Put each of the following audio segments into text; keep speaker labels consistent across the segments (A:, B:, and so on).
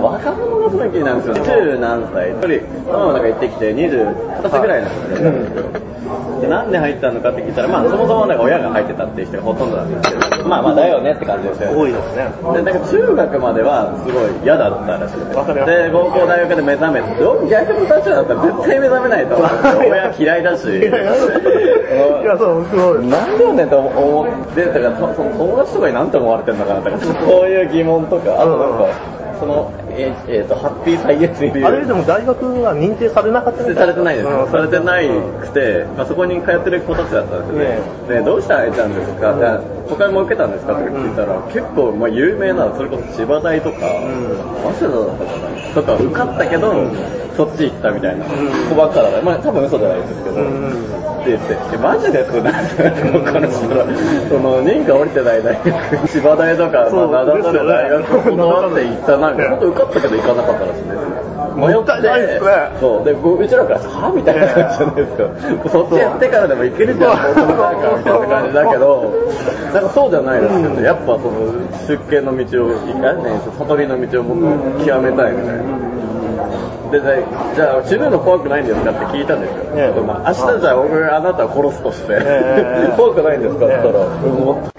A: 若者がすごい気になるんですよ。十何歳。一人、そのままなんか行ってきて、二十、二十歳ぐらいの人がいたんですよ。で、なんで入ったのかって聞いたら、まあ、そもそもなんか親が入ってたっていう人がほとんどなんですけど、まあまあ、だよねって感じですよ。
B: 多いですね。
A: で、なんか中学まではすごい嫌だったらしくて。
B: わかります
A: で、高校大学で目覚めて、逆の立場だったら絶対目覚めないと思うんですよ。親嫌いだし。
B: いや、そう、僕も。
A: なんでよねと思って、だからそ友達とかになんて思われてるのかなとか、そういう疑問とか、あとなんか、その、えーえーと、ハッピーサイエンスに
B: あれでも大学は認定されなかった
A: されてないです、
B: うん
A: されてないくて、まあ、そこに通ってる子たちだったんですよね、でどうして会えたんですか、じゃあ他も受けたんですか？とか聞いたら、結構、まあ、有名なそれこそ千葉大とか、早稲田だったかなとか受かったけど、そっち行ったみたいな。子ばっかだから、まあ多分嘘じゃないですけど、って言って、えマジでってなって、僕からしたら、その認可降りてない大学、千葉大とか、名だたる大学を断って行った、な。ん。か、本当受かったけど行かなかったらしいんですよ。迷
B: もったいないですね
A: そう。で、ううちらからさ、はみたいな感じじゃないですか。そっちやってからでもいけるじゃん、高校の大学みたいな感じだけど、なんかそうじゃないですよね。やっぱその、出家の道を、いかね、悟りの道をもっと極めたいみたいな。で、でじゃあ、死ぬの怖くないんですかって聞いたんですよ。明日じゃあ僕、あなたを殺すとして、
B: え え
A: 怖くないんですかって言ったら、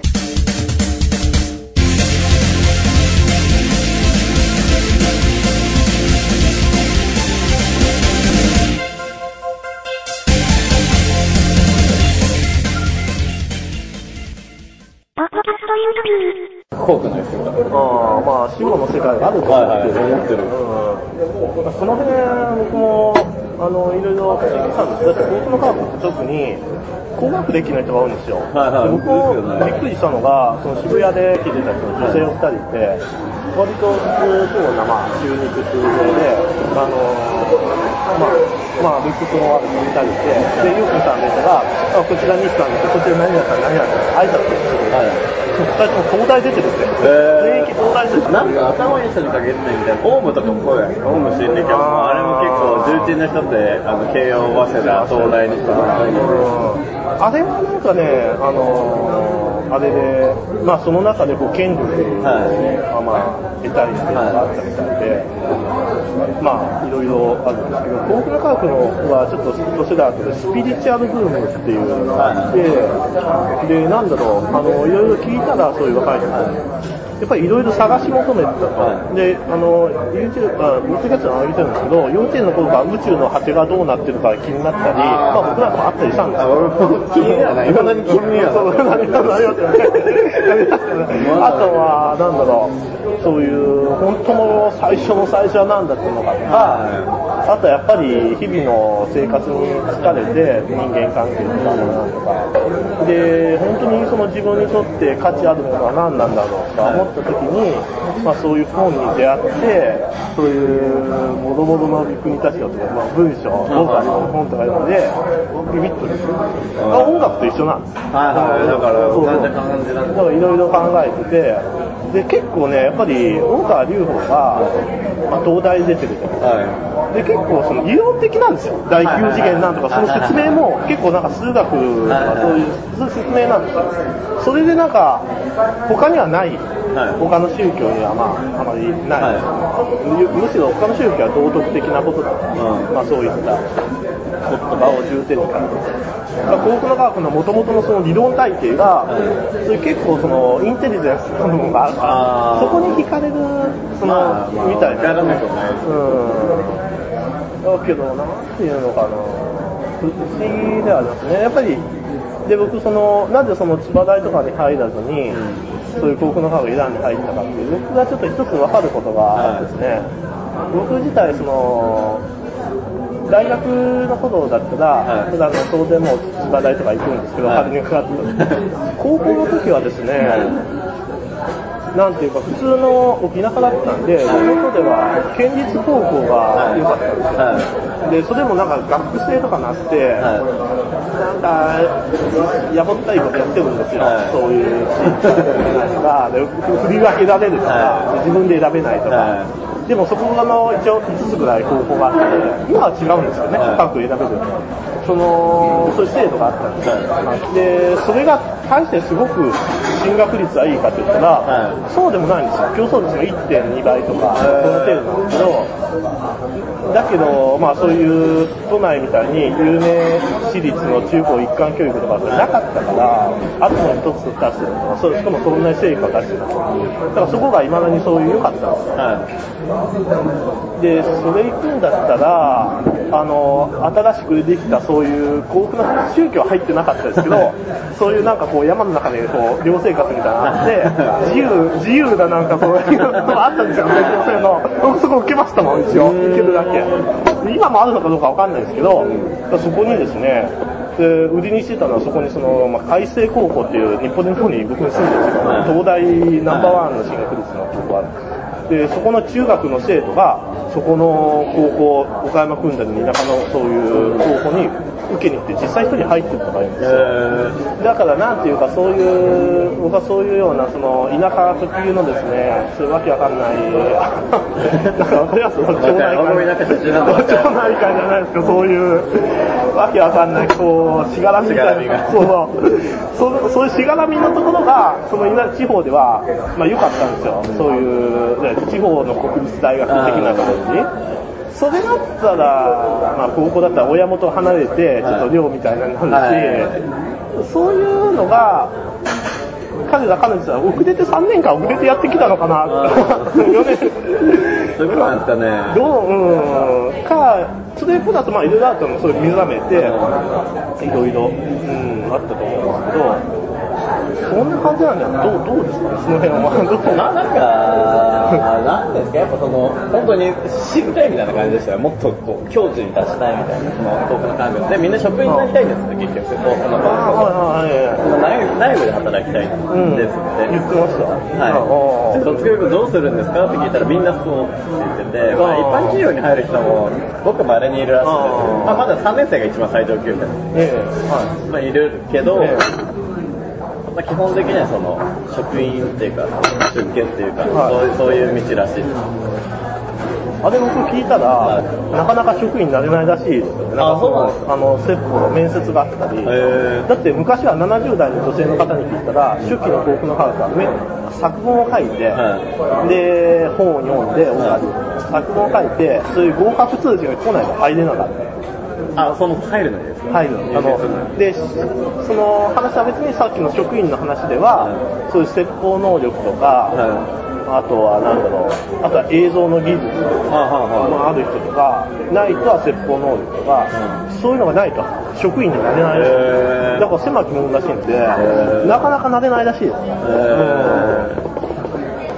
A: うんもっと怖くないですよ。
B: ああ、まあ、死後の世界があると思ってる。
A: 思ってる
B: うん。その辺、僕も、あの、いろいろ聞いてたんですだって、僕の科学って特に、工学歴の人が多いんですよ。
A: はいはい。
B: で僕もびっくりしたのが、その渋谷で聞いてた人女性を2人いて、割と普通な、まあ、中肉中背で、あのまあ、まあ、ルックスのある人2人いて、で、ゆうくんさんでしたら、あこちら西さんです、こちら何々さん、何々さん、挨拶してくれて、
A: はい
B: 2人とも東大出てるって。
A: へー
B: 全員東大出てる。
A: なんか頭いい人に限ってみたいな、オウムとかもそうやん。オウム心理学も、あれも結構重鎮の人って、あの、慶応、早稲田、東大に人がいる。
B: あれはなんかね、あのーあれで、まあその中でこう権力をね、
A: は
B: まあ得たりっていうのがあったみたいで、まあいろいろあるんですけど、幸福の科学のはちょっと年だ後でスピリチュアルブームっていうのがあって、で、なんだろう、あの、いろいろ聞いたらそういう若い人がやっぱりいろいろ探し求めてたと、
A: はい。
B: で、あの、YouTube、あ、ポッドキャストの上げてるんですけど、幼稚園の頃から宇宙の果てがどうなってるか気になったり、まあ僕なんかもあったりしたんです
A: あ、
B: よ。
A: 気にはない。今何気には
B: そう何何 あとは、なんだろう、そういう、本当の最初の最初は何だったのかとか、あとやっぱり日々の生活に疲れて、人間関係とかなんとか、で、本当にその自分にとって価値あるものは何なんだろうとか思った時に、まあそういう本に出会って、そういうもろもろの国たちのとか、まあ文章、僕は本とか読んで、ビビッとですあ音楽と一緒なんです。
A: はいはい。だから、
B: そうそう
A: 同じ感じなん
B: だからいろいろ考えてて、で、結構ね、やっぱり、大川隆法が、まあ、東大出てるじゃない。
A: は
B: で、結構その理論的なんですよ。第9次元なんとか、その説明も結構なんか数学とかそういう、そういう説明なんですよ。それでなんか、他にはない、
A: はい。
B: 他の宗教にはまあ、あまりない、むむしろ他の宗教は道徳的なことだ。
A: うん。
B: まあそういった。言葉を重点に書いてまあ、幸福の科学の元々のその理論体系が、そういう結構そのインテリジェンスの部分があるから、そこに惹かれる、その、
A: まあまあ
B: みたいな。
A: わからなくもないです
B: うん。だけど、なんていうのかな、不思議ではありますね。やっぱり、で、僕、その、なぜその千葉大とかに入らずに、そういう幸福の科学イランに入ったかっていう、僕がちょっと一つ分かることがあってですね、僕自体、その、大学の頃だったら、
A: はい。
B: 普段の当然もう千葉大とか行くんですけど、
A: はい。
B: 春にかかって 高校の時はですね、なんていうか、普通の沖縄だったんで、地元では県立高校が良かったんですよ。
A: は
B: で、それもなんか学生とかなって、
A: は
B: なんか、やぼったいことやってるんですよ。
A: はい。
B: そういう地域とか、で 振り分けられるとか、
A: は
B: 自分で選べないとか。
A: は
B: でもそこの一応5つぐらい高校があって、今は違うんですよね、
A: はい
B: 各選べる。その、そういう制度があったんで。で、それが大してすごく進学率はいいかって言ったら、
A: はい
B: そうでもないんですよ。競争率が1.2倍とか、その程度なんですけど、だけど、まあそういう都内みたいに有名私立の中高一貫教育とかってなかったから、あとの一つ出してるとか、そうしかもそんなに成果を出してたとか、だからそこがいまだにそういう良かったんですよ。
A: は
B: で、それ行くんだったら、あの、新しくできたそういう幸福な宗教は入ってなかったですけど、そういうなんかこう山の中でこう寮生活みたいなのがあって、自由、自由ななんかそういうのがあったんですよ、勉強するの。僕そこ受けましたもん、一応。行けるだけ。今もあるのかどうかわかんないですけど、そこにですね、で売りにしてたのはそこにその、まあ、海星高校っていう日本の方に僕に住んでるんですけど、
A: はい
B: 東大ナンバーワンの進学率の高校があるでそこの中学の生徒がそこの高校岡山組んだり田舎のそういう高校に受けに行って実際一人入ってるとか言うん
A: い。
B: ですよ、だからなんていうかそういう僕はそういうようなその田舎特有のですねそういうわけわかんない なんかわかります？町内会。じゃないですかそういうわけわかんないこうしがらみみたいなそうそうそそういうしがらみのところがその田地方ではまあ良かったんですよ。そういうね地方の国立大学的な形それだったら、まあ、高校だったら親元を離れて、ちょっと寮みたいなのになるし、
A: はい
B: そういうのが、彼ら彼女は遅れて3年間遅れてやってきたのかな、4年。
A: そういうことなんですかね。
B: どう、うん、か、それこだと、まあ、いろいろあったの、そういう目覚めて、いろいろ、うん、あったと思うんですけど、そんな感じなんだよ。どう、どうですか？ね、その辺は。どう
A: ななんか、なんですか、やっぱその、本当に知りたいみたいな感じでしたよ。もっとこう、境地に達したいみたいな、その高校の感覚で、みんな職員になりたいんですって、結局、高校の
B: あはいはいはい
A: その内内部で働きたいんですって。
B: 言ってました。
A: はい。卒業後どうするんですか？って聞いたらみんなそうって言ってて、まあ、一般企業に入る人もごく稀にいるらしいんですよ。まあ、まだ3年生が一番最上級みたいな。
B: ええは
A: まあ、いるけど、
B: え
A: まあ、基本的にはその職員っていうか出家っていうか、
B: はい
A: そういうそういう道らしいです
B: い。あれ僕聞いたら、なかなか職員になれないらしいですよね。
A: あそうなんです
B: あの、説法、面接があったり。だって昔は70代の女性の方に聞いたら、初期の幸福の科学はめ作文を書いて、
A: は
B: で、本を読んで、
A: はい
B: 作文を書いて、そういう合格通知が来ないと入れなかった。
A: あその入るのにですか？
B: 入るあのでその話は別にさっきの職員の話では、そういう説法能力とか、あとはなんだろうあとは映像の技術のある人とかないとは説法能力とか、そういうのがないと職員になれないらしい。だから狭き門らしいんで
A: ー。
B: なかなかなれないらしいです、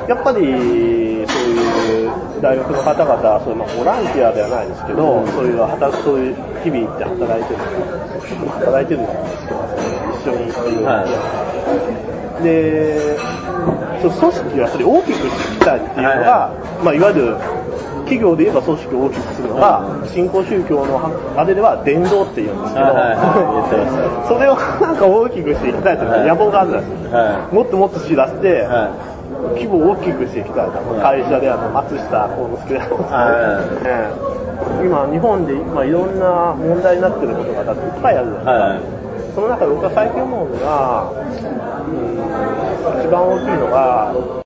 B: やっぱりいう大学の方々そういうまあボランティアではないですけど、そういう働くそういう日々行って働いてる働いてるんです一緒にってい。う、
A: は
B: でそう組織をやっぱり大きくしていきたいっていうのが、いまあ、いわゆる企業で言えば組織を大きくするのが、新興宗教のあれでは伝道って言うんですけど、それをなんか大きくしていきたいという野望があるらしいです、
A: は
B: もっともっと知らせて、
A: は
B: 規模を大きくしていきたいと、会社であの松下幸之助であの
A: は
B: ね今、日本で今いろんな問題になってることがだっていっぱいある。じゃないですか。
A: はい。
B: その中で僕は最近思うのが、うん、一番大きいのが、